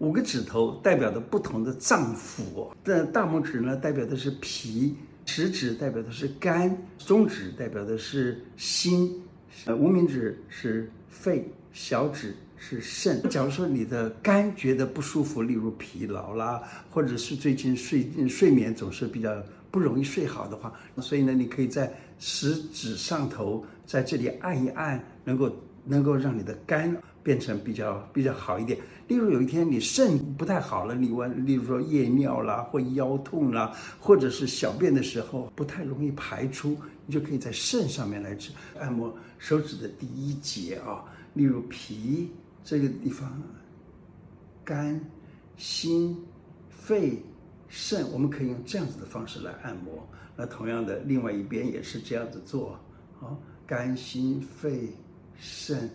五个指头代表的不同的脏腑，这大拇指呢代表的是脾，食指代表的是肝，中指代表的是心，呃，无名指是肺，小指是肾。假如说你的肝觉得不舒服，例如疲劳啦，或者是最近睡睡眠总是比较不容易睡好的话，所以呢，你可以在食指上头在这里按一按，能够能够让你的肝。变成比较比较好一点。例如有一天你肾不太好了，你问，例如说夜尿啦，或腰痛啦，或者是小便的时候不太容易排出，你就可以在肾上面来治按摩手指的第一节啊。例如脾这个地方，肝、心、肺、肾，我们可以用这样子的方式来按摩。那同样的，另外一边也是这样子做啊，肝、心、肺、肾。